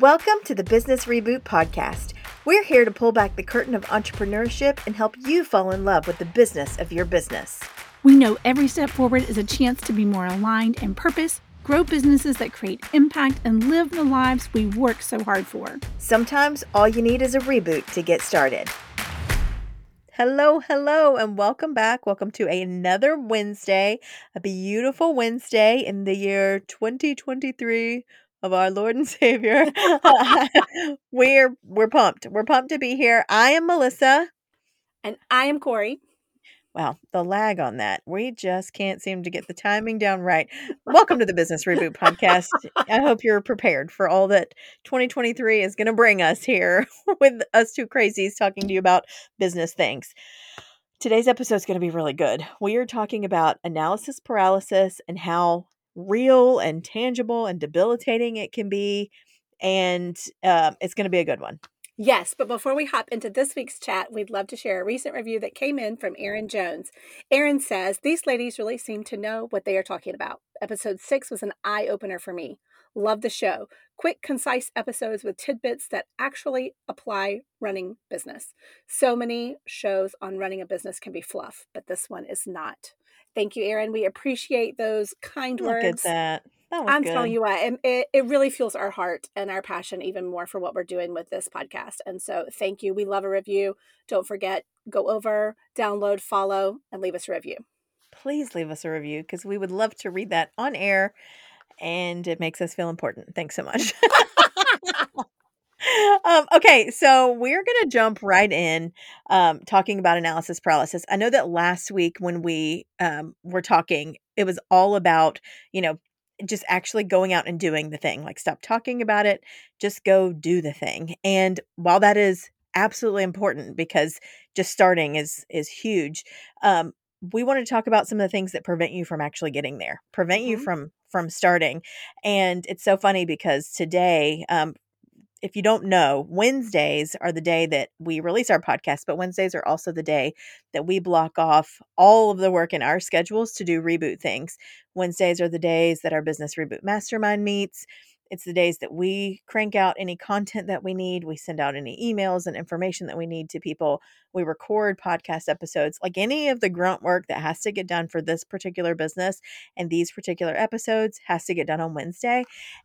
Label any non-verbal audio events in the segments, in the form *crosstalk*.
Welcome to the Business Reboot Podcast. We're here to pull back the curtain of entrepreneurship and help you fall in love with the business of your business. We know every step forward is a chance to be more aligned in purpose, grow businesses that create impact, and live the lives we work so hard for. Sometimes all you need is a reboot to get started. Hello, hello, and welcome back. Welcome to another Wednesday, a beautiful Wednesday in the year 2023 of our Lord and *laughs* Savior. *laughs* we're we're pumped. We're pumped to be here. I am Melissa. And I am Corry. Wow, the lag on that. We just can't seem to get the timing down right. Welcome to the Business Reboot Podcast. I hope you're prepared for all that 2023 is going to bring us here *laughs* with us two crazies talking to you about business things. Today's episode is going to be really good. We are talking about analysis paralysis and how real and tangible and debilitating it can be. And um, it's going to be a good one. Yes, but before we hop into this week's chat, we'd love to share a recent review that came in from Erin Jones. Erin says, These ladies really seem to know what they are talking about. Episode six was an eye opener for me. Love the show. Quick, concise episodes with tidbits that actually apply running business. So many shows on running a business can be fluff, but this one is not. Thank you, Erin. We appreciate those kind Look words. at that. That was I'm good. telling you what, it, it really fuels our heart and our passion even more for what we're doing with this podcast. And so thank you. We love a review. Don't forget, go over, download, follow, and leave us a review. Please leave us a review because we would love to read that on air and it makes us feel important. Thanks so much. *laughs* *laughs* um, okay, so we're going to jump right in um, talking about analysis paralysis. I know that last week when we um, were talking, it was all about, you know, just actually going out and doing the thing. Like, stop talking about it, just go do the thing. And while that is absolutely important because just starting is is huge, um, we want to talk about some of the things that prevent you from actually getting there, prevent you Mhm. from from starting. And it's so funny because today, um, if you don't know, Wednesdays are the day that we release our podcast, but Wednesdays are also the day that we block off all of the work in our schedules to do reboot things. Wednesdays are the days that our business reboot mastermind meets. It's the days that we crank out any content that we need. We send out any emails and information that we need to people. We record podcast episodes, like any of the grunt work that has to get done for this particular business and these particular episodes has to get done on Wednesday.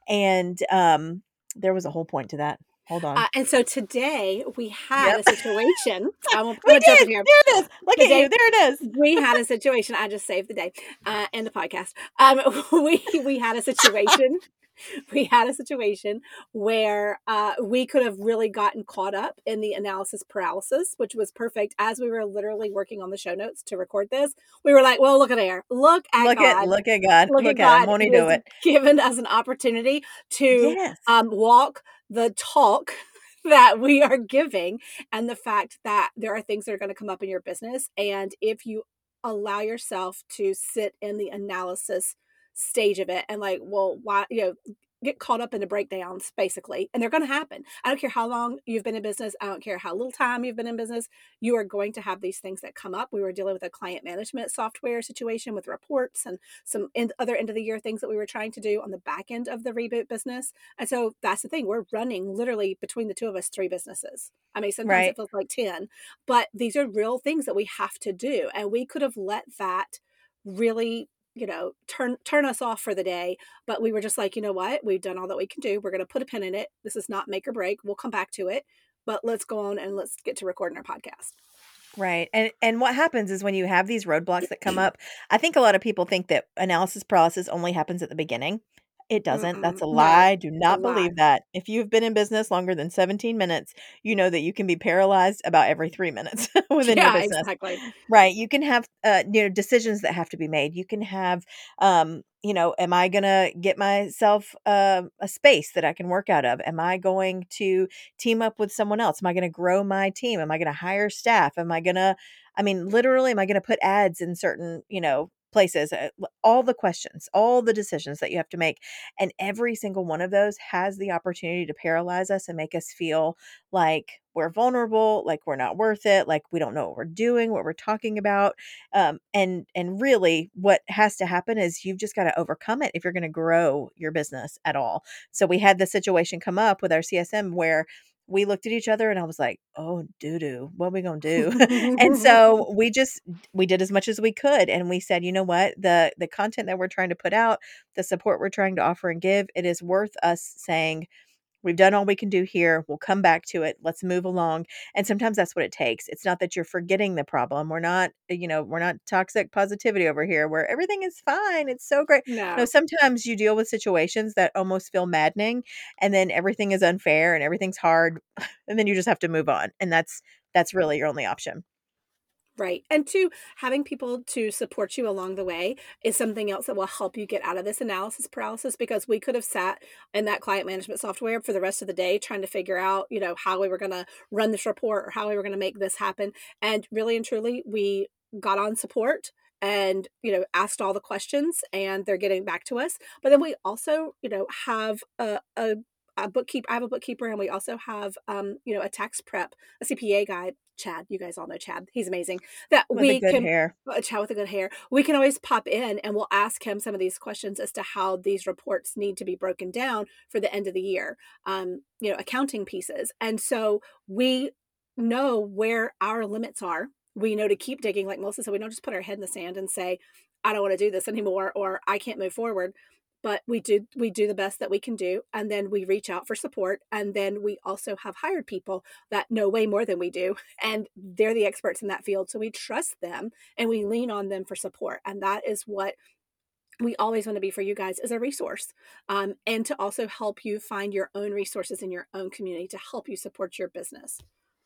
And um, there was a whole point to that. Hold on. Uh, and so today we had Yep. a situation. *laughs* *laughs* We to did. here. There it is. Look The at you. There it is. we had a situation. I just saved the day uh, and the podcast. Um, *laughs* we we had a situation. *laughs* We had a situation where uh, we could have really gotten caught up in the analysis paralysis, which was perfect. As we were literally working on the show notes to record this, we were like, "Well, look at there! Look at Look God! at look at God. Look Look, at God! Won't he He do it? *laughs* Given us an opportunity to Yes. um, walk the talk *laughs* that we are giving and the fact that there are things that are going to come up in your business and if you allow yourself to sit in the analysis stage of it and like well why you know get caught up in the breakdowns basically and they're going to happen. I don't care how long you've been in business i don't care how little time you've been in business you are going to have these things that come up. We were dealing with a client management software situation with reports and some end, other end of the year things that we were trying to do on the back end of the reboot business and so that's the thing we're running literally between the two of us three businesses. I mean sometimes Right. it feels like 10 but these are real things that we have to do and we could have let that really you know turn turn us off for the day but we were just like you know what we've done all that we can do we're going to put a pin in it this is not make or break we'll come back to it but let's go on and let's get to recording our podcast Right. And and what happens is when you have these roadblocks that come *clears throat* up, I think a lot of people think that analysis paralysis only happens at the beginning. It doesn't. That's a Mm-mm. No, lie. Do not lie. believe that. If you've been in business longer than 17 minutes, you know that you can be paralyzed about every 3 minutes *laughs* *laughs* within your yeah business. exactly Right. You can have uh you know decisions that have to be made. You can have um you know, am I going to get myself uh, a space that I can work out of? Am I going to team up with someone else? Am I going to grow my team? Am I going to hire staff? Am I going to I mean, literally am I going to put ads in certain, you know, places, uh, all the questions, all the decisions that you have to make. And every single one of those has the opportunity to paralyze us and make us feel like we're vulnerable, like we're not worth it, like we don't know what we're doing, what we're talking about. Um, and and really, what has to happen is you've just got to overcome it if you're going to grow your business at all. So we had the situation come up with our CSM where we looked at each other and I was like, "Oh, doo doo, what are we gonna do?" *laughs* and so *laughs* we just we did as much as we could, and we said, "You know what? the The content that we're trying to put out, the support we're trying to offer and give, it is worth us say." We've done all we can do here. We'll come back to it. Let's move along. And sometimes that's what it takes. It's not that you're forgetting the problem. We're not, eh, you know, we're not toxic positivity over here where everything is fine. It's so great. No, No. sometimes you deal with situations that almost feel maddening and then everything is unfair and everything's hard *laughs* and then you just have to move on. And that's that's really your only option. Right. And two, having people to support you along the way is something else that will help you get out of this analysis paralysis because we could have sat in that client management software for the rest of the day trying to figure out, you know, how we were going to run this report or how we were going to make this happen. And really and truly, we got on support and you know asked all the questions and they're getting back to us but then we also you know have a, a a bookkeeper. I have a bookkeeper, and we also have, um, you know, a tax prep, a CPA guy. Chad, you guys all know Chad. He's amazing. That With we can hair. a Chad with a good hair. We can always pop in, and we'll ask him some of these questions as to how these reports need to be broken down for the end of the year. Um, you know, accounting pieces, and so we know where our limits are. We know to keep digging, like Melissa said. We don't just put our head in the sand and say, "I don't want to do this anymore," or "I can't move forward." But we do we do the best that we can do and then we reach out for support and then we also have hired people that know way more than we do *laughs* and they're the experts in that field so we trust them and we lean on them for support and that is what we always want to be for you guys as a resource um, and to also help you find your own resources in your own community to help you support your business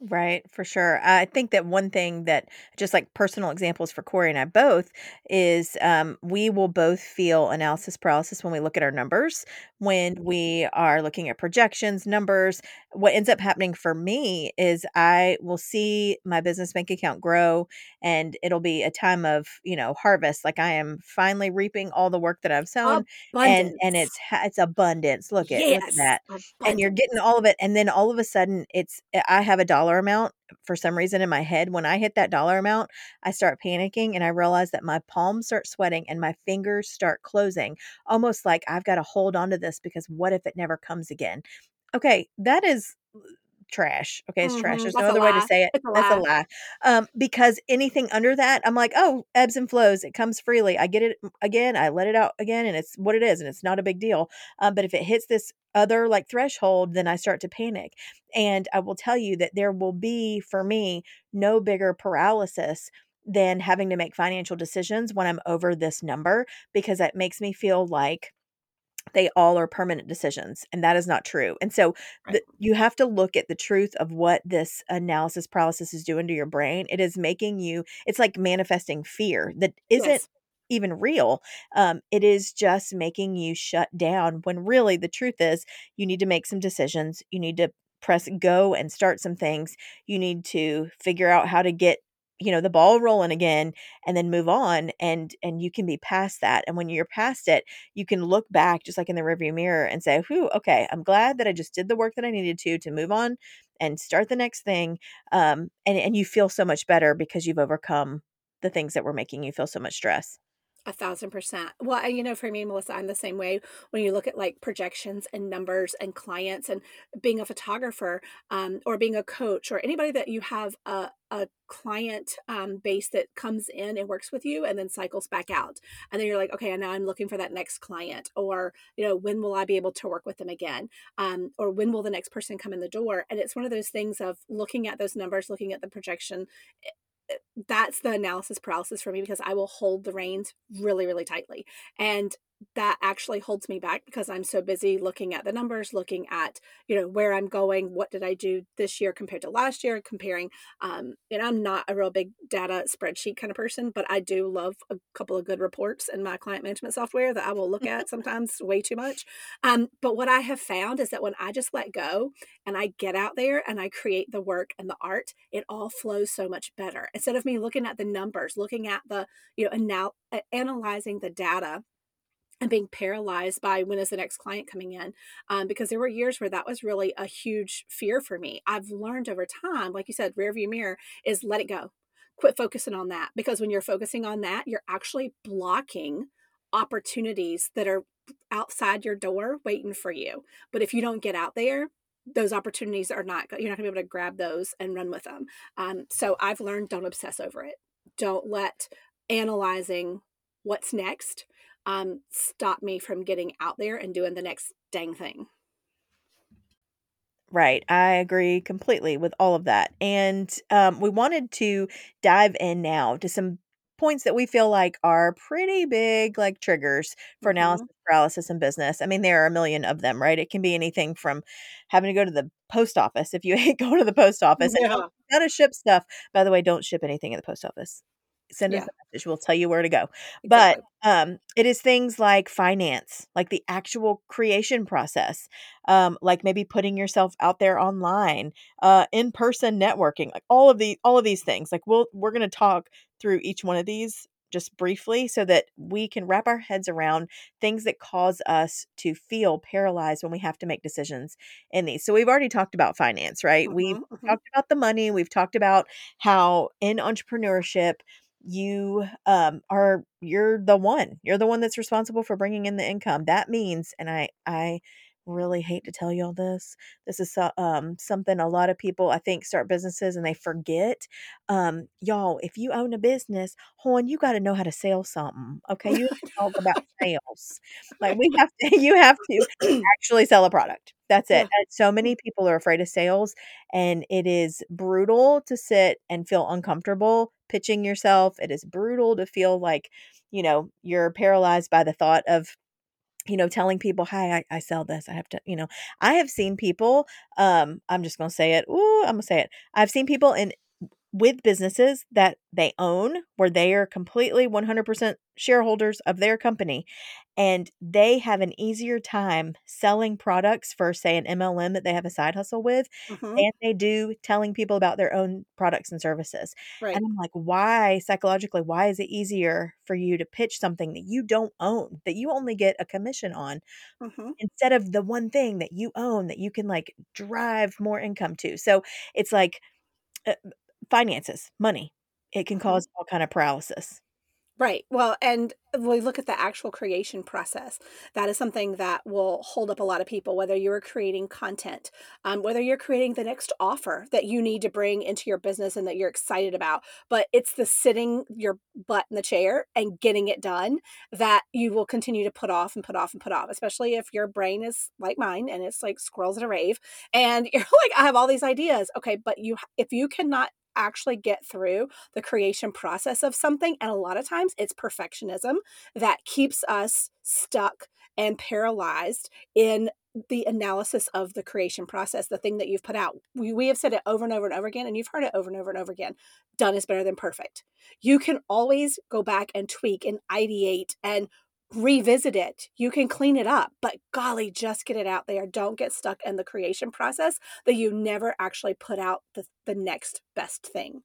Right, for sure. I think that one thing that just like personal examples for Corry and I both is um, we will both feel analysis paralysis when we look at our numbers, when we are looking at projections, numbers. What ends up happening for me is I will see my business bank account grow and it'll be a time of, you know, harvest. Like I am finally reaping all the work that I've sown and and it's it's abundance. Look at look at yes that and you're getting all of it and then all of a sudden it's eh, i have a dollar amount for some reason in my head when i hit that dollar amount i start panicking and i realize that my palms start sweating and my fingers start closing almost like i've got to hold on to this because what if it never comes again? Okay that is uh, trash. Okay, it's trash. hmm There's no that's a other way to say it. it's a That's a lie lie. Um, because anything under that, I'm like, oh, ebbs and flows. It comes freely. I get it again. I let it out again, and it's what it is, and it's not a big deal. Um, but if it hits this other like threshold, then I start to panic. And I will tell you that there will be for me no bigger paralysis than having to make financial decisions when I'm over this number because that makes me feel like they all are permanent decisions and that is not true and so right. the, you have to look at the truth of what this analysis paralysis is doing to your brain it is making you it's like manifesting fear that isn't yes. even real um, it is just making you shut down when really the truth is you need to make some decisions you need to press go and start some things you need to figure out how to get you know the ball rolling again and then move on and and you can be past that and when you're past it you can look back just like in the rearview mirror and say, "Whew, okay, I'm glad that I just did the work that I needed to to move on and start the next thing." Um, and and you feel so much better because you've overcome the things that were making you feel so much stress. A thousand percent. Well, you know, for me, Melissa, I'm the same way. When you look at like projections and numbers and clients and being a photographer, um, or being a coach or anybody that you have a, a client um, base that comes in and works with you and then cycles back out. And then you're like, okay, now I'm looking for that next client, or you know, when will I be able to work with them again? Um, or when will the next person come in the door? And it's one of those things of looking at those numbers, looking at the projection that's the analysis paralysis for me because I will hold the reins really, really tightly. And that actually holds me back because I'm so busy looking at the numbers, looking at, you know, where I'm going, what did I do this year compared to last year, comparing. Um, and I'm not a real big data spreadsheet kind of person, but I do love a couple of good reports in my client management software that I will look at *laughs* sometimes way too much. Um, but what I have found is that when I just let go and I get out there and I create the work and the art, it all flows so much better. Instead of me looking at the numbers, looking at the, you know, anal- analyzing the data and being paralyzed by when is the next client coming in um, because there were years where that was really a huge fear for me. I've learned over time like you said rear view mirror is let it go. Quit focusing on that because when you're focusing on that you're actually blocking opportunities that are outside your door waiting for you. But if you don't get out there those opportunities are not you're not going to be able to grab those and run with them um, so i've learned don't obsess over it don't let analyzing what's next um, stop me from getting out there and doing the next dang thing. Right. I agree completely with all of that. And um, we wanted to dive in now to some points that we feel like are pretty big, like triggers for Mm-hmm. analysis paralysis in business. I mean, there are a million of them, right? It can be anything from having to go to the post office if you *laughs* hate going to the post office and Yeah. you gotta ship stuff. By the way, don't ship anything at the post office. Send us a message. We'll tell you where to go. Exactly. But um, it is things like finance, like the actual creation process, um, like maybe putting yourself out there online, uh, in-person networking, like all of the all of these things. Like we'll we're gonna talk through each one of these just briefly so that we can wrap our heads around things that cause us to feel paralyzed when we have to make decisions in these. So we've already talked about finance, right? We've Mhm, mhm. talked about the money, we've talked about how in entrepreneurship you um are you're the one you're the one that's responsible for bringing in the income that means and i i really hate to tell you all this this is so, um something a lot of people i think start businesses and they forget um y'all if you own a business horn you got to know how to sell something okay? You have to talk about *laughs* sales. Like we have to *laughs* you have to actually sell a product. That's it. And so many people are afraid of sales and it is brutal to sit and feel uncomfortable pitching yourself. It is brutal to feel like, you know, you're paralyzed by the thought of, you know, telling people, hi, I, I sell this. I have to, you know, I have seen people, um, I'm just gonna say it. Ooh, I'm gonna say it. I've seen people in with businesses that they own where they are completely 100% shareholders of their company and they have an easier time selling products for say an MLM that they have a side hustle with Mhm. than they do telling people about their own products and services. Right. And I'm like, why psychologically, why is it easier for you to pitch something that you don't own, that you only get a commission on, Mhm. instead of the one thing that you own that you can like drive more income to? So it's like uh, finances, money. It can Mhm. cause all kind of paralysis. Right. Well, and we look at the actual creation process. That is something that will hold up a lot of people, whether you're creating content, um, whether you're creating the next offer that you need to bring into your business and that you're excited about. But it's the sitting your butt in the chair and getting it done that you will continue to put off and put off and put off, especially if your brain is like mine and it's like squirrels at a rave. And *laughs* you're like, I have all these ideas. Okay. But you, if you cannot actually get through the creation process of something. And a lot of times it's perfectionism that keeps us stuck and paralyzed in the analysis of the creation process, the thing that you've put out. We, we have said it over and over and over again, and you've heard it over and over and over again. Done is better than perfect. You can always go back and tweak and ideate and revisit it. You can clean it up, but golly, just get it out there. Don't get stuck in the creation process that you never actually put out the, the next best thing.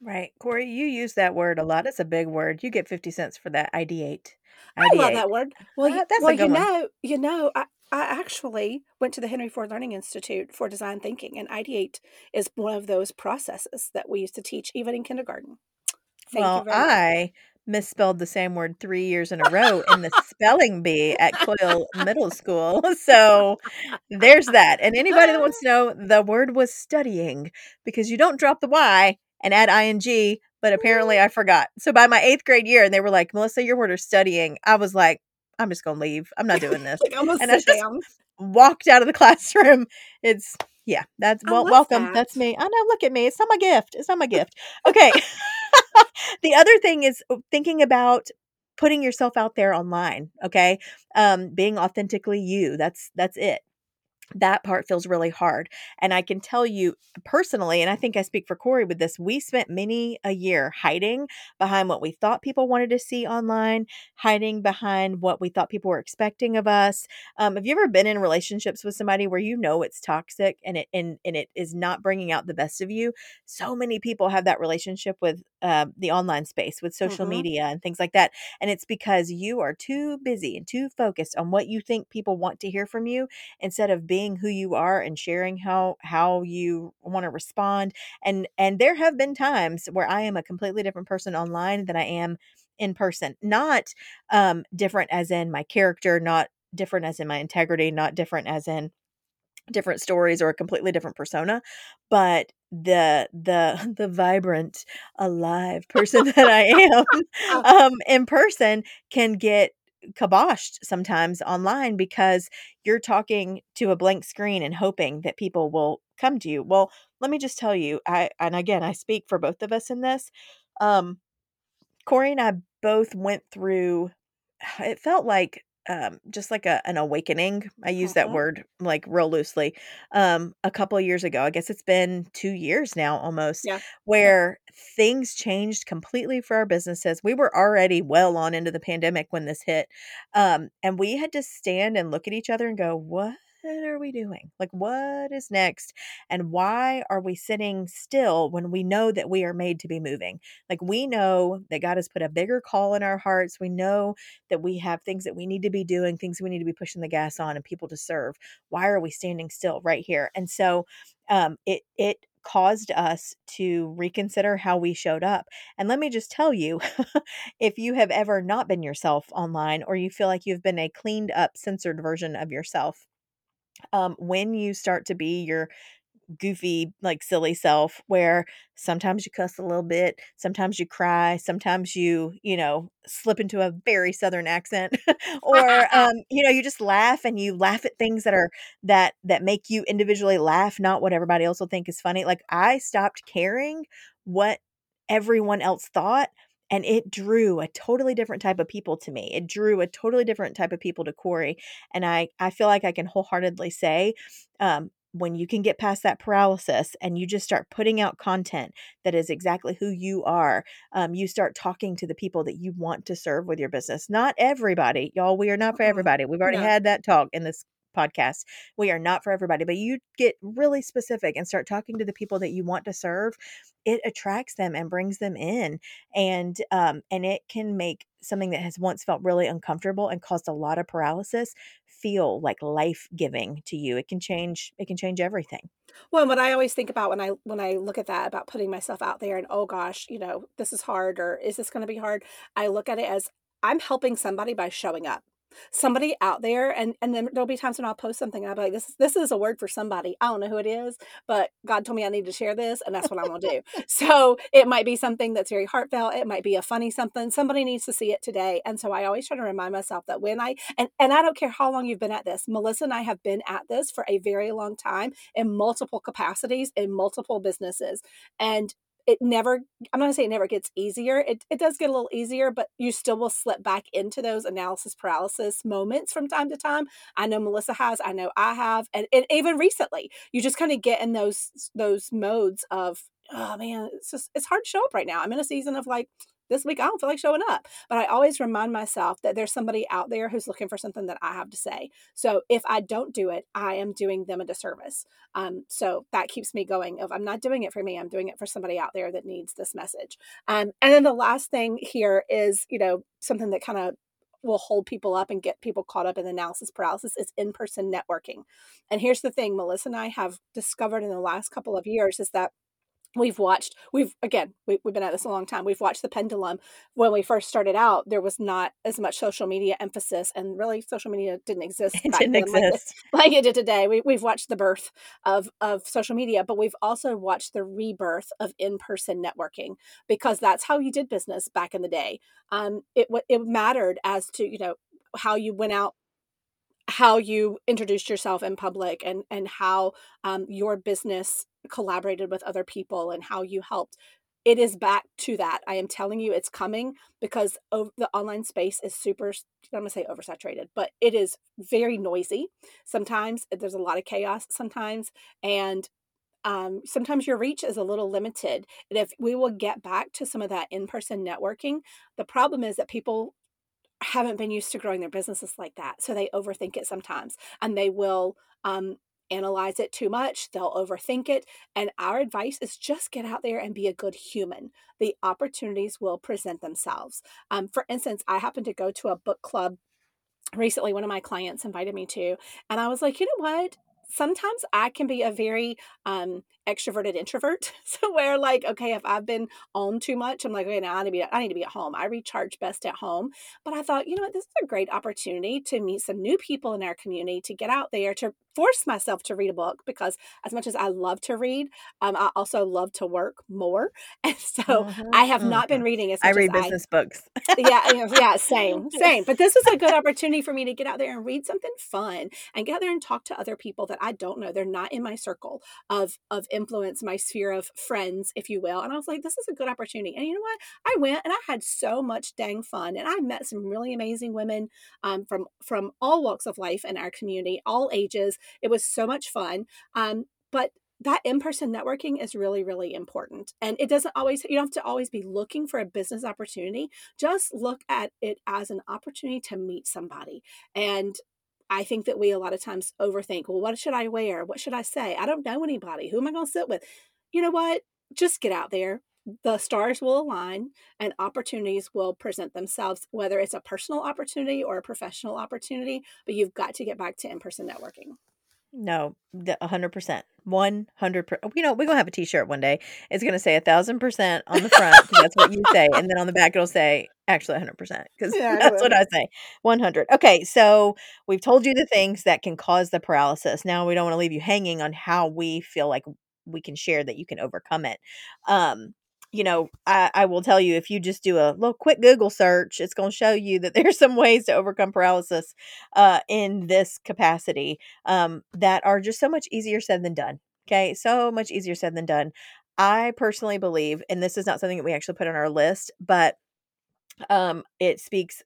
Right. Corry, you use that word a lot. It's a big word. You get 50 cents for that. Ideate. I love that word. Well, Uh, you, that's well, you one. know, you know, I, I actually went to the Henry Ford Learning Institute for Design Thinking, and ideate is one of those processes that we used to teach even in kindergarten. Thank well, you very much. I misspelled the same word three years in a row in the spelling bee at Coyle Middle School. *laughs* So there's that. And anybody that wants to know, the word was studying because you don't drop the Y and add ing, but apparently I forgot. So by my eighth grade year, and they were like, Melissa, your word is studying. I was like, I'm just gonna leave. I'm not doing this. *laughs* like And I just down. walked out of the *laughs* classroom. It's yeah, that's well, welcome. that. That's me. I know. Look at me. It's not my gift. It's not my gift. Okay. The other thing is thinking about putting yourself out there online. Okay, um, being authentically you. That's that's it. That part feels really hard. And I can tell you personally, and I think I speak for Corry with this, we spent many a year hiding behind what we thought people wanted to see online, hiding behind what we thought people were expecting of us. Um, have you ever been in relationships with somebody where you know it's toxic and it and, and it is not bringing out the best of you? So many people have that relationship with uh, the online space, with social Mhm. media and things like that. And it's because you are too busy and too focused on what you think people want to hear from you instead of being who you are and sharing how how you want to respond and and there have been times where I am a completely different person online than I am in person not um different as in my character not different as in my integrity not different as in different stories or a completely different persona but the the *laughs* the vibrant alive person that I am *laughs* um in person can get kiboshed sometimes online because you're talking to a blank screen and hoping that people will come to you. Well, let me just tell you, I and again, I speak for both of us in this. Um Corry and I both went through *sighs* it felt like um just like a an awakening. I use that Mhm. word like real loosely. Um a couple of years ago, I guess it's been 2 years now almost, Yeah. where things changed completely for our businesses. We were already well on into the pandemic when this hit. Um and we had to stand and look at each other and go, "What are we doing? Like what is next? And why are we sitting still when we know that we are made to be moving?" Like we know that God has put a bigger call in our hearts. We know that we have things that we need to be doing, things we need to be pushing the gas on and people to serve. Why are we standing still right here? And so um it it caused us to reconsider how we showed up. And let me just tell you, *laughs* if you have ever not been yourself online or you feel like you've been a cleaned up censored version of yourself, um when you start to be your goofy, like silly self where sometimes you cuss a little bit, sometimes you cry, sometimes you, you know, slip into a very southern accent *laughs* or *laughs* um, you know, you just laugh and you laugh at things that are that that make you individually laugh, not what everybody else will think is funny. Like I stopped caring what everyone else thought and it drew a totally different type of people to me. It drew a totally different type of people to Corry. And I I feel like I can wholeheartedly say um when you can get past that paralysis and you just start putting out content that is exactly who you are, um, you start talking to the people that you want to serve with your business. Not everybody, y'all. We are not for everybody. We've already No. had that talk in this podcast. We are not for everybody, but you get really specific and start talking to the people that you want to serve. It attracts them and brings them in, and um, and it can make something that has once felt really uncomfortable and caused a lot of paralysis feel like life giving to you. It can change. It can change everything. Well, what I always think about when I when I look at that about putting myself out there and oh gosh, you know, this is hard or is this going to be hard? I look at it as I'm helping somebody by showing up. Somebody out there and and then there'll be times when I'll post something and I'll be like this is this is a word for somebody. I don't know who it is, but God told me I need to share this and that's what I'm to do. *laughs* So, it might be something that's very heartfelt, it might be a funny something. Somebody needs to see it today. And so I always try to remind myself that when I and and I don't care how long you've been at this. Melissa and I have been at this for a very long time in multiple capacities in multiple businesses. And it never I'm not gonna say it never gets easier. It it does get a little easier, but you still will slip back into those analysis paralysis moments from time to time. I know Melissa has, I know I have, and, and even recently, you just kind of get in those those modes of, oh man, it's just it's hard to show up right now. I'm in a season of like this week I don't feel like showing up. But I always remind myself that there's somebody out there who's looking for something that I have to say. So if I don't do it, I am doing them a disservice. Um, so that keeps me going. If I'm not doing it for me, I'm doing it for somebody out there that needs this message. Um, and then the last thing here is, you know, something that kind of will hold people up and get people caught up in analysis paralysis is in-person networking. And here's the thing Melissa and I have discovered in the last couple of years is that we've watched we've again we, we've been at this a long time we've watched the pendulum. When we first started out there was not as much social media emphasis and really social media didn't *laughs* exist It didn't then like, it- exist. *laughs* like it did today. We, we've watched the birth of of social media but we've also watched the rebirth of in-person networking because that's how you did business back in the day. Um it it mattered as to you know how you went out how you introduced yourself in public and and how um, your business collaborated with other people and how you helped it is back to that. I am telling you, it's coming because the online space is super, I'm going to say oversaturated, but it is very noisy. Sometimes there's a lot of chaos sometimes. And um, sometimes your reach is a little limited. And if we will get back to some of that in person networking, the problem is that people haven't been used to growing their businesses like that. So they overthink it sometimes and they will um, analyze it too much. They'll overthink it. And our advice is just get out there and be a good human. The opportunities will present themselves. Um, for instance, I happened to go to a book club recently, one of my clients invited me to, and I was like, you know what? Sometimes I can be a very um, extroverted introvert. *laughs* So where like, okay, if I've been on too much, I'm like, okay, now I need to be I need to be at home. I recharge best at home. But I thought, you know what, this is a great opportunity to meet some new people in our community, to get out there, to force myself to read a book because as much as I love to read, um, I also love to work more. *laughs* And so mm-hmm, I have mm-hmm. not been reading as I read business I, books. yeah, yeah, *laughs* same, same. But this was a good opportunity for me to get out there and read something fun and get out there and talk to other people that I don't know. They're not in my circle of of influence, my sphere of friends, if you will. And I was like, this is a good opportunity. And you know what? I went and I had so much dang fun, and I met some really amazing women um, from from all walks of life in our community, all ages. It was so much fun. Um, but that in-person networking is really really important and it doesn't always you don't have to always be looking for a business opportunity just look at it as an opportunity to meet somebody and I think that we a lot of times overthink, well, what should I wear? What should I say? I don't know anybody. Who am I going to sit with? You know what? Just get out there. The stars will align and opportunities will present themselves, whether it's a personal opportunity or a professional opportunity. But you've got to get back to in person networking. No, a hundred percent, one hundred percent. You know, we're gonna have a T-shirt one day. It's gonna say a thousand percent on the front. that's what you say, and then on the back it'll say actually a hundred percent because yeah, *laughs* that's what I say. One hundred. Okay, so we've told you the things that can cause the paralysis. Now we don't want to leave you hanging on how we feel like we can share that you can overcome it. Um, you know, I, I will tell you if you just do a little quick Google search, it's going to show you that *laughs* there's some ways to overcome paralysis uh, in this capacity um, that are just so much easier said than done. Okay, so much easier said than done. I personally believe, and this is not something that we actually put on our list, but um, it speaks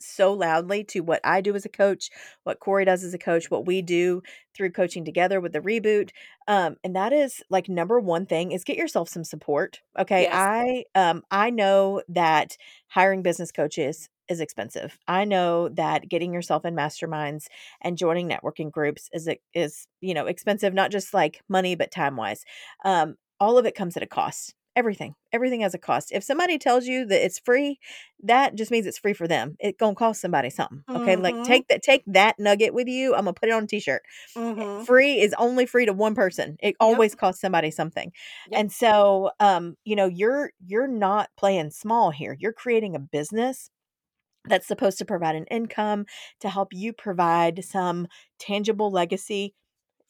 so loudly to what I do as a coach, what Corry does as a coach, what we do through coaching together with the reboot. Um, and that is like number one thing is get yourself some support. Okay. Yes. I um I know that hiring business coaches is expensive. I know that getting yourself in masterminds and joining networking groups is is you know expensive, not just like money but time wise. Um, all of it comes at a cost everything everything has a cost if somebody tells you that it's free that just means it's free for them it gonna cost somebody something okay mm-hmm. like take that take that nugget with you i'm gonna put it on a t-shirt eh, mm-hmm. free is only free to one person it always yep. costs somebody something yep. and so um you know you're you're not playing small here you're creating a business that's supposed to provide an income to help you provide some tangible legacy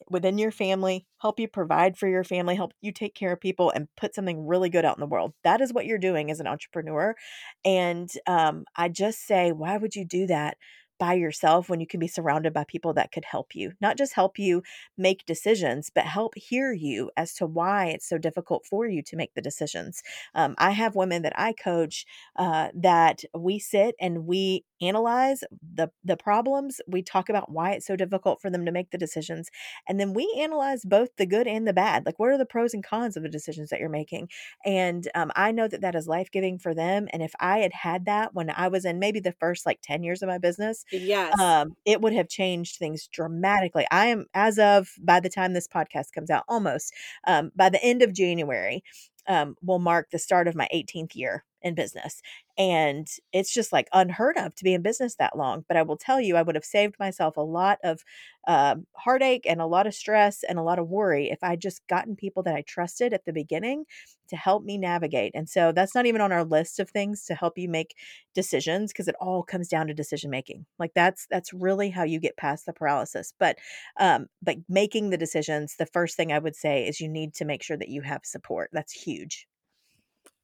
within your family, help you provide for your family, help you take care of people, and put something really good out in the world. That is what you're doing as an entrepreneur. And um, I just say, why would you do that? By yourself when you can be surrounded by people that could help you, not just help you make decisions, but help hear you as to why it's so difficult for you to make the decisions. Um, I have women that I coach uh, that we sit and we analyze the the problems. We talk about why it's so difficult for them to make the decisions, and then we analyze both the good and the bad. Like, what are the pros and cons of the decisions that you're making? And um, I know that that is life giving for them. And if I had had that when I was in maybe the first like ten years of my business Yes. Um, it would have changed things dramatically. I am, as of by the time this podcast comes out, almost um, by the end of January, um, will mark the start of my 18th year in business. And it's just like unheard of to be in business that long. But I will tell you, I would have saved myself a lot of uh, heartache and a lot of stress and a lot of worry if I'd just gotten people that I trusted at the beginning to help me navigate. And so that's not even on our list of things to help you make decisions because it all comes down to decision making. Like that's that's really how you get past the paralysis. But um, but making the decisions, the first thing I would say is you need to make sure that you have support. That's huge.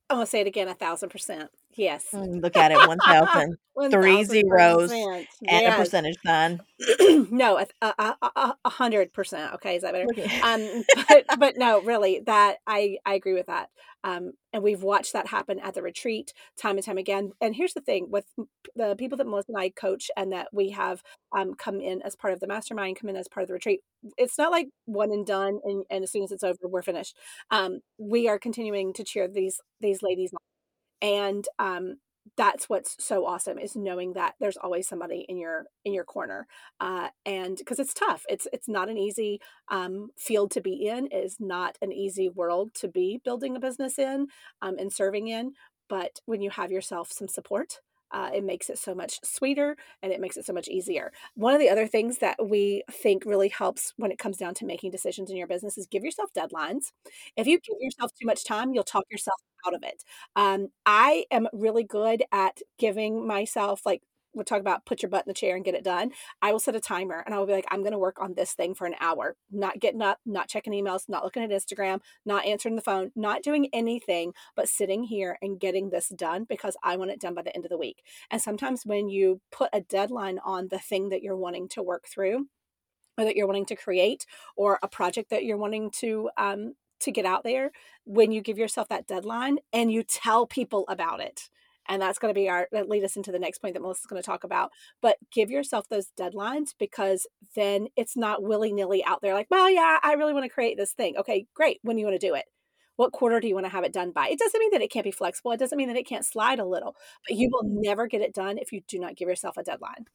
I'm gonna say it again, a thousand percent. Yes. Mm, look at it, 1,000. *laughs* Three zeros 1000%. and a percentage sign. *clears throat* no, a, a, a, a- hundred percent. Okay, is that better? *laughs* Um, but but no, really, that I I agree with that. Um, and we've watched that happen at the retreat time and time again. And here's the thing with the people that Melissa and I coach and that we have um, come in as part of the mastermind, come in as part of the retreat. It's not like one and done, and, and as soon as it's over, we're finished. Um, we are continuing to cheer these these ladies and um, that's what's so awesome is knowing that there's always somebody in your in your corner uh, and because it's tough. It's it's not an easy um, field to be in. It is not an easy world to be building a business in um, and serving in but when you have yourself some support uh, it makes it so much sweeter and it makes it so much easier. One of the other things that we think really helps when it comes down to making decisions in your business is give yourself deadlines. If you give yourself too much time, you'll talk yourself out of it. Um, I am really good at giving myself like we'll talk about put your butt in the chair and get it done. I will set a timer and I will be like, I'm going to work on this thing for an hour, not getting up, not checking emails, not looking at Instagram, not answering the phone, not doing anything, but sitting here and getting this done because I want it done by the end of the week. And sometimes when you put a deadline on the thing that you're wanting to work through, or that you're wanting to create, or a project that you're wanting to um, to get out there, when you give yourself that deadline and you tell people about it, and that's going to be our that lead us into the next point that Melissa's going to talk about. But give yourself those deadlines because then it's not willy nilly out there like, well, yeah, I really want to create this thing. Okay, great. When do you want to do it? What quarter do you want to have it done by? It doesn't mean that it can't be flexible. It doesn't mean that it can't slide a little, but you will never get it done if you do not give yourself a deadline.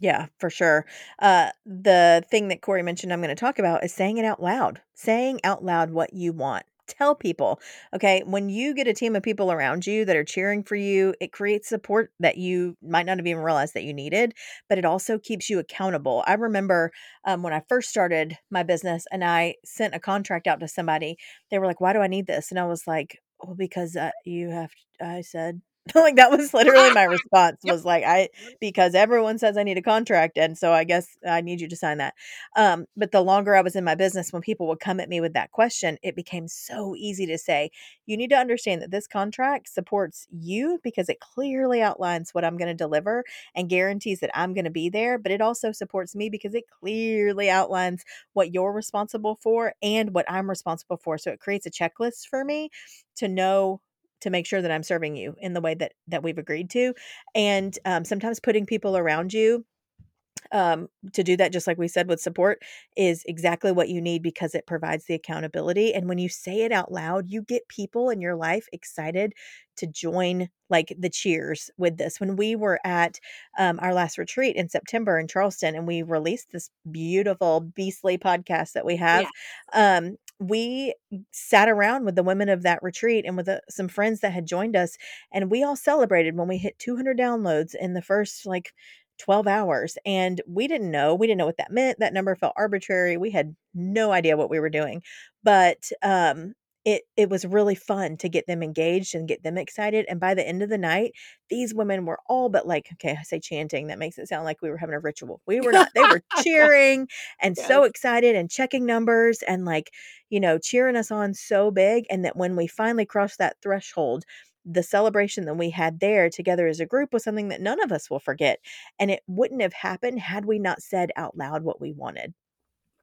Yeah, for sure. Uh, the thing that Corry mentioned I'm going to talk about is saying it out loud. Saying out loud what you want. Tell people, okay, when you get a team of people around you that are cheering for you, it creates support that you might not have even realized that you needed, but it also keeps you accountable. I remember um, when I first started my business and I sent a contract out to somebody, they were like, Why do I need this? And I was like, Well, because uh, you have, I said, *laughs* like that was literally my *laughs* response was like i because everyone says I need a contract. And so I guess I need you to sign that. Um, but the longer I was in my business, when people would come at me with that question, it became so easy to say, you need to understand that this contract supports you because it clearly outlines what I'm going to deliver and guarantees that I'm going to be there. But it also supports me because it clearly outlines what you're responsible for and what I'm responsible for. So it creates a checklist for me to know to make sure that I'm serving you in the way that that we've agreed to and um, sometimes putting people around you um, to do that, just like we said with support, is exactly what you need because it provides the accountability. And when you say it out loud, you get people in your life excited to join like the cheers with this. When we were at um, our last retreat in September in Charleston and we released this beautiful beastly podcast that we have, um, we sat around with the women of that retreat and with uh, some friends that had joined us and we all celebrated when we hit 200 downloads in the first like 12 hours and we didn't know we didn't know what that meant that number felt arbitrary we had no idea what we were doing but um it it was really fun to get them engaged and get them excited and by the end of the night these women were all but like okay i say chanting that makes it sound like we were having a ritual we were not they were *laughs* cheering and so excited and checking numbers and like you know cheering us on so big and that when we finally crossed that threshold the celebration that we had there together as a group was something that none of us will forget and it wouldn't have happened had we not said out loud what we wanted.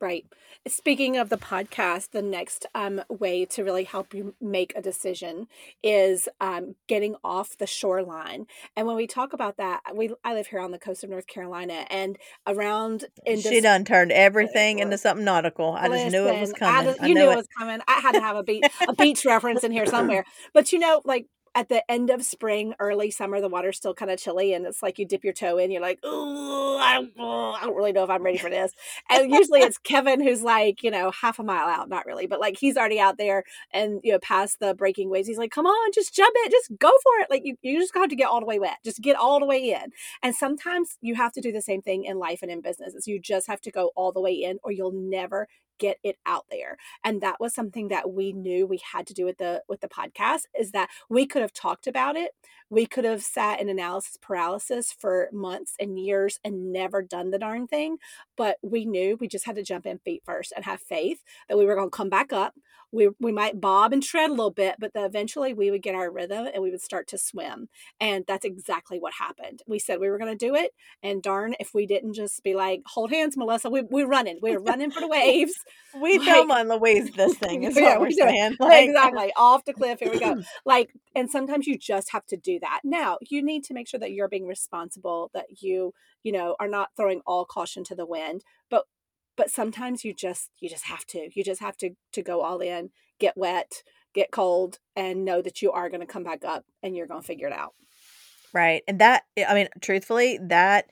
Right. Speaking of the podcast, the next um, way to really help you make a decision is um, getting off the shoreline. And when we talk about that, we I live here on the coast of North Carolina, and around in she done turned everything into something nautical. I just knew it was Listen, I coming. just- I you knew knew it. it was coming. I had to have a beach a beach reference in here *laughs* somewhere. But you know, like at the end of spring, early summer, the water's still kind of chilly, and it's like you dip your toe in. You're like, oh, I don't, I don't really know if I'm ready for this. And usually it's Kevin who's like, you know, half a mile out, not really, but like he's already out there and you know past the breaking waves. He's like, come on, just jump it, just go for it. Like you, you just have to get all the way wet, just get all the way in. And sometimes you have to do the same thing in life and in business. You just have to go all the way in, or you'll never get it out there and that was something that we knew we had to do with the with the podcast is that we could have talked about it we could have sat in analysis paralysis for months and years and never done the darn thing but we knew we just had to jump in feet first and have faith that we were going to come back up. We, we might bob and tread a little bit, but eventually we would get our rhythm and we would start to swim. And that's exactly what happened. We said we were going to do it. And darn, if we didn't just be like, hold hands, Melissa, we, we're running. We're running for the waves. *laughs* we like, Thelma and Louise this thing *laughs* is yeah, what we're saying. Like, exactly. Off the cliff. Here we go. *laughs* like, and sometimes you just have to do that. Now, you need to make sure that you're being responsible, that you, you know, are not throwing all caution to the wind. But but sometimes you just you just have to. You just have to to go all in, get wet, get cold, and know that you are going to come back up and you're going to figure it out. Right. And that I mean, truthfully, that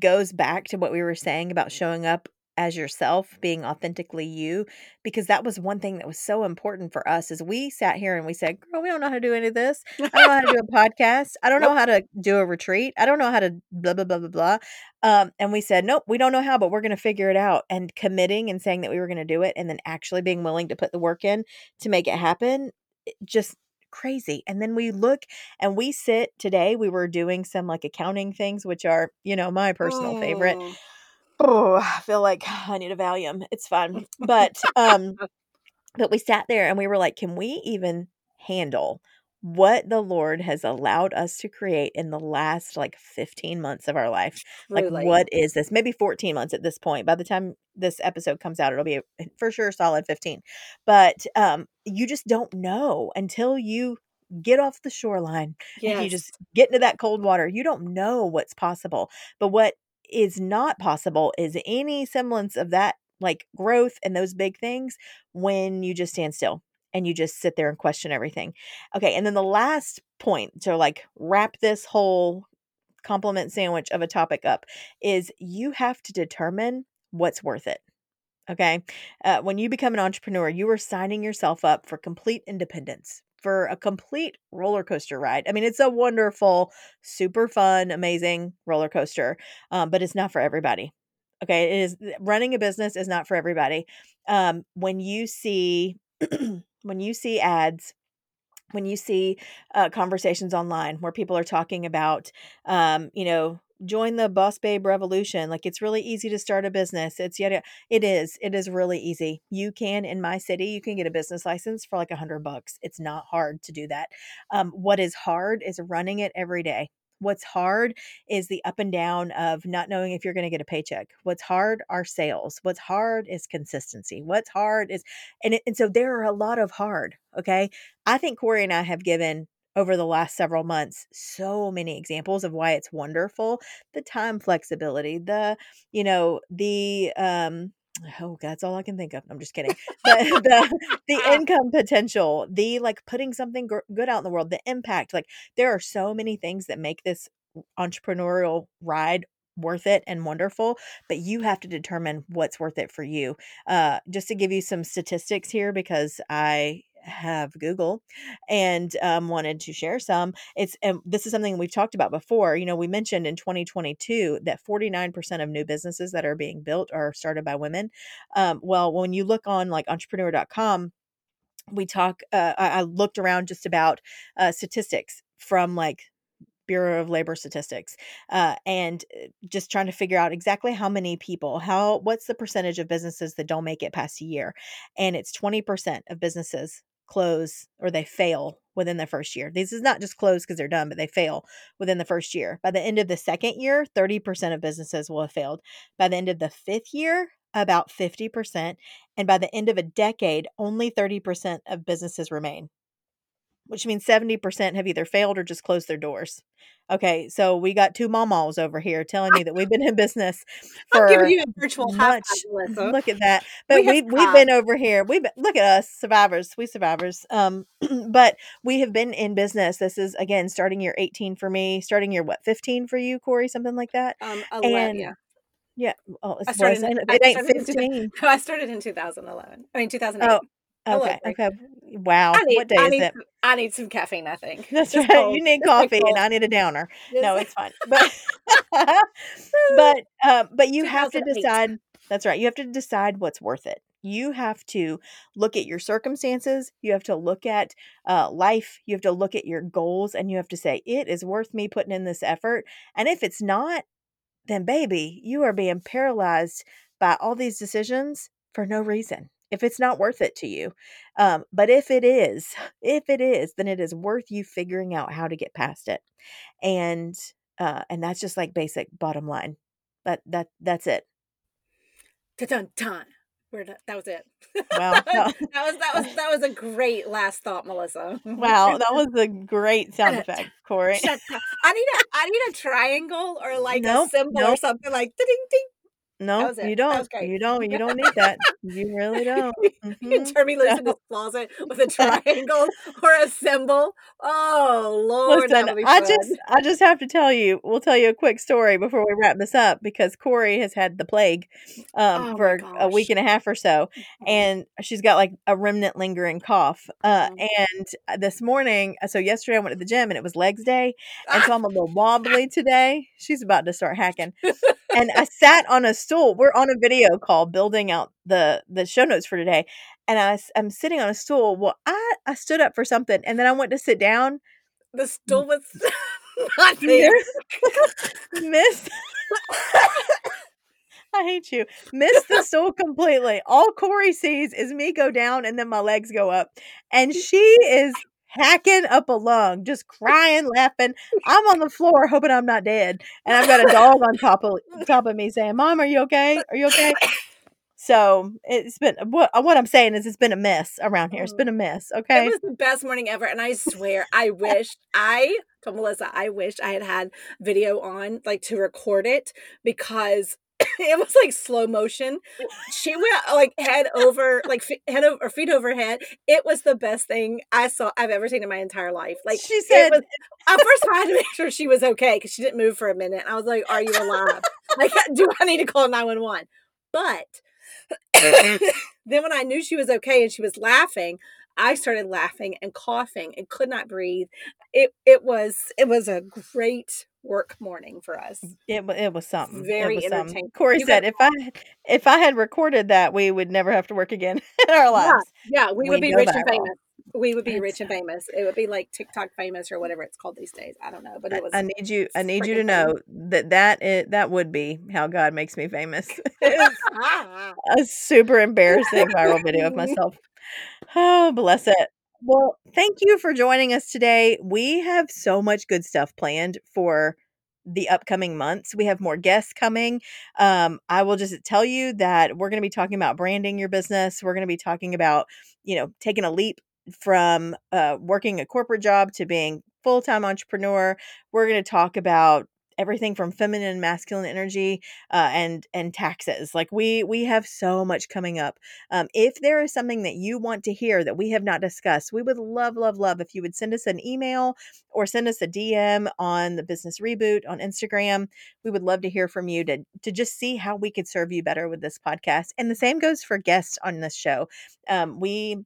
goes back to what we were saying about showing up as yourself, being authentically you, because that was one thing that was so important for us. Is we sat here and we said, "Girl, we don't know how to do any of this. I don't know how to do a *laughs* podcast. I don't nope. know how to do a retreat. I don't know how to blah blah blah blah blah." Um, and we said, "Nope, we don't know how, but we're going to figure it out." And committing and saying that we were going to do it, and then actually being willing to put the work in to make it happen, it just crazy. And then we look and we sit today. We were doing some like accounting things, which are you know my personal oh. favorite oh, I feel like I need a Valium. It's fun. But um *laughs* but we sat there and we were like, can we even handle what the Lord has allowed us to create in the last like 15 months of our life. Like, what is this? Maybe 14 months at this point. By the time this episode comes out, it'll be for sure solid 15. But um, you just don't know until you get off the shoreline yes. and you just get into that cold water. You don't know what's possible. But what is not possible is any semblance of that like growth and those big things when you just stand still and you just sit there and question everything. Okay, and then the last point to like wrap this whole compliment sandwich of a topic up is you have to determine what's worth it. Okay. Uh, when you become an entrepreneur, you are signing yourself up for complete independence, for a complete roller coaster ride. I mean, it's a wonderful, super fun, amazing roller coaster, um, but it's not for everybody. Okay, it is running a business is not for everybody. Um, when you see *clears throat* when you see ads when you see uh, conversations online where people are talking about um, you know join the boss babe revolution like it's really easy to start a business it's yet it is it is really easy you can in my city you can get a business license for like a hundred bucks it's not hard to do that um, what is hard is running it every day What's hard is the up and down of not knowing if you're going to get a paycheck. What's hard are sales. What's hard is consistency. What's hard is, and, it, and so there are a lot of hard. Okay. I think Corry and I have given over the last several months so many examples of why it's wonderful the time flexibility the you know the um oh that's all i can think of i'm just kidding *laughs* *laughs* the the, the income potential the like putting something good out in the world the impact like there are so many things that make this entrepreneurial ride worth it and wonderful but you have to determine what's worth it for you. Uh just to give you some statistics here because i have Google and um, wanted to share some. It's and this is something we've talked about before. You know, we mentioned in 2022 that 49% of new businesses that are being built are started by women. Um, well, when you look on like entrepreneur.com, we talk. Uh, I, I looked around just about uh, statistics from like Bureau of Labor Statistics, uh, and uh, just trying to figure out exactly how many people, how what's the percentage of businesses that don't make it past a year, and it's twenty percent of businesses close or they fail within the first year. This is not just close because they're done, but they fail within the first year. By the end of the second year, 30% of businesses will have failed. By the end of the fifth year, about 50%. And by the end of a decade, only 30% of businesses remain which means 70% have either failed or just closed their doors. Okay, so we got two mamas over here telling me that we've been in business for *laughs* I'm giving you a virtual much. Look at that. But we, we have been over here. We've been, look at us, survivors. We survivors. Um, *clears throat* but we have been in business. This is again starting year 18 for me, starting year what 15 for you, Corry, something like that. Um, 11, and yeah. Yeah. Oh, *laughs* I started in, it ain't 15. I started in 2011. I mean 2008. Oh, Okay. Okay. Wow. Need, what day I is need, it? I need some caffeine. I think *laughs* that's right. Cold. You need coffee, and I need a downer. No, it's fine. But *laughs* *laughs* but uh, but you have to decide. That's right. You have to decide what's worth it. You have to look at your circumstances. You have to look at uh, life. You have to look at your goals, and you have to say it is worth me putting in this effort. And if it's not, then baby, you are being paralyzed by all these decisions for no reason. If it's not worth it to you. Um, but if it is, *laughs* if it is, then it is worth you figuring out how to get past it. And uh, and that's just like basic bottom line. But that that's it. Dun dun. We're done. That was it. Wow. *laughs* that was that was *laughs* that was a great last thought, Melissa. Wow, that was a great sound effect, Corry. I need a I need a triangle or like Nope, a cymbal or nope. something like ding ding. No, you don't. You don't. You don't need that. *laughs* You really don't. You Mhm. turn me loose in this closet *laughs* with a triangle or a cymbal. Oh Lord, Listen, I just I just have to tell you, we'll tell you a quick story before we wrap this up because Corry has had the plague um, Oh for a week and a half or so, and she's got like a remnant lingering cough. Uh, Mhm. and uh, this morning, so yesterday I went to the gym and it was legs day, and so I'm a little wobbly today. She's about to start hacking, and I *laughs* sat on a stool. We're on a video call building out the the show notes for today, and I'm sitting on a stool. Well, I I stood up for something, and then I went to sit down. the stool mm. was *laughs* not there. *laughs* Miss, *laughs* I hate you. Miss the stool completely. All Corry sees is me go down, and then my legs go up, and she is hacking up a lung, just crying, laughing. I'm on the *laughs* floor, hoping I'm not dead, and I've got a dog on top of *laughs* top of me saying, "Mom, are you okay? Are you okay?" *laughs* So it's been what what I'm saying is it's been a mess around here. It's mm-hmm. been a mess. Okay. It was the best morning ever, and I swear, I wish I told Melissa, I wish I had had video on, like to record it, because *laughs* it was like slow motion. She went like head over, like fe- head over, or feet over head. It was the best thing I saw I've ever seen in my entire life. Like she said, was, at first I had to make sure she was okay because she didn't move for a minute. I was like, "Are you alive? like, *laughs* do I need to call nine one one?" But *laughs* then when I knew she was okay and she was laughing, I started laughing and coughing and could not breathe. It it was it was a great work morning for us. it, it was something. Very was something. entertaining. Corry You said, if I if I had recorded that, we would never have to work again *laughs* in our lives. yeah, we, We would be rich and famous. We would be rich and famous. It would be like TikTok famous or whatever it's called these days. I don't know, but it was. I need you. I need you to know that it, that would be how God makes me famous. *laughs* *laughs* A super embarrassing viral video of myself. Oh, bless it. Well, thank you for joining us today. We have so much good stuff planned for the upcoming months. We have more guests coming. Um, I will just tell you that we're going to be talking about branding your business. We're going to be talking about, you know, taking a leap from uh, working a corporate job to being full-time entrepreneur. We're going to talk about everything from feminine and masculine energy uh, and and taxes. Like we we have so much coming up. Um, if there is something that you want to hear that we have not discussed, we would love, love, love if you would send us an email or send us a DM on the Business Reboot on Instagram. We would love to hear from you to to just see how we could serve you better with this podcast. And the same goes for guests on this show. Um, we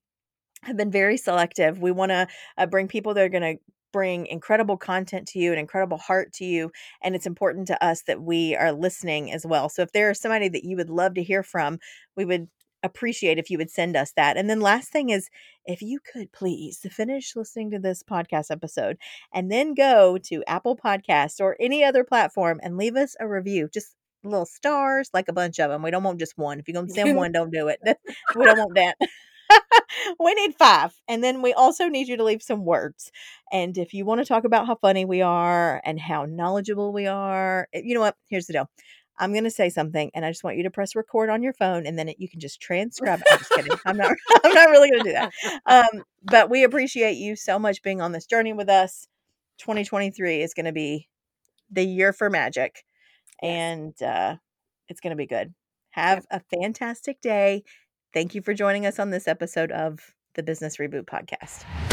have been very selective. We want to uh, bring people that are going to bring incredible content to you and incredible heart to you and it's important to us that we are listening as well. So if there is somebody that you would love to hear from we would appreciate if you would send us that. And then last thing is if you could please finish listening to this podcast episode and then go to apple podcasts or any other platform and leave us a review just little stars like a bunch of them we don't want just one. If you're going *laughs* to send one don't do it. *laughs* *laughs* We don't want that *laughs* we need five. And then we also need you to leave some words. And if you want to talk about how funny we are and how knowledgeable we are, eh, you know what? Here's the deal. I'm going to say something and I just want you to press record on your phone and then it, you can just transcribe. it. I'm just kidding. I'm not *laughs* I'm not really going to do that. Um, but we appreciate you so much being on this journey with us. 2023 is going to be the year for magic and uh, it's going to be good. Have a fantastic day. Thank you for joining us on this episode of the Business Reboot Podcast.